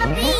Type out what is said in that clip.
the beach.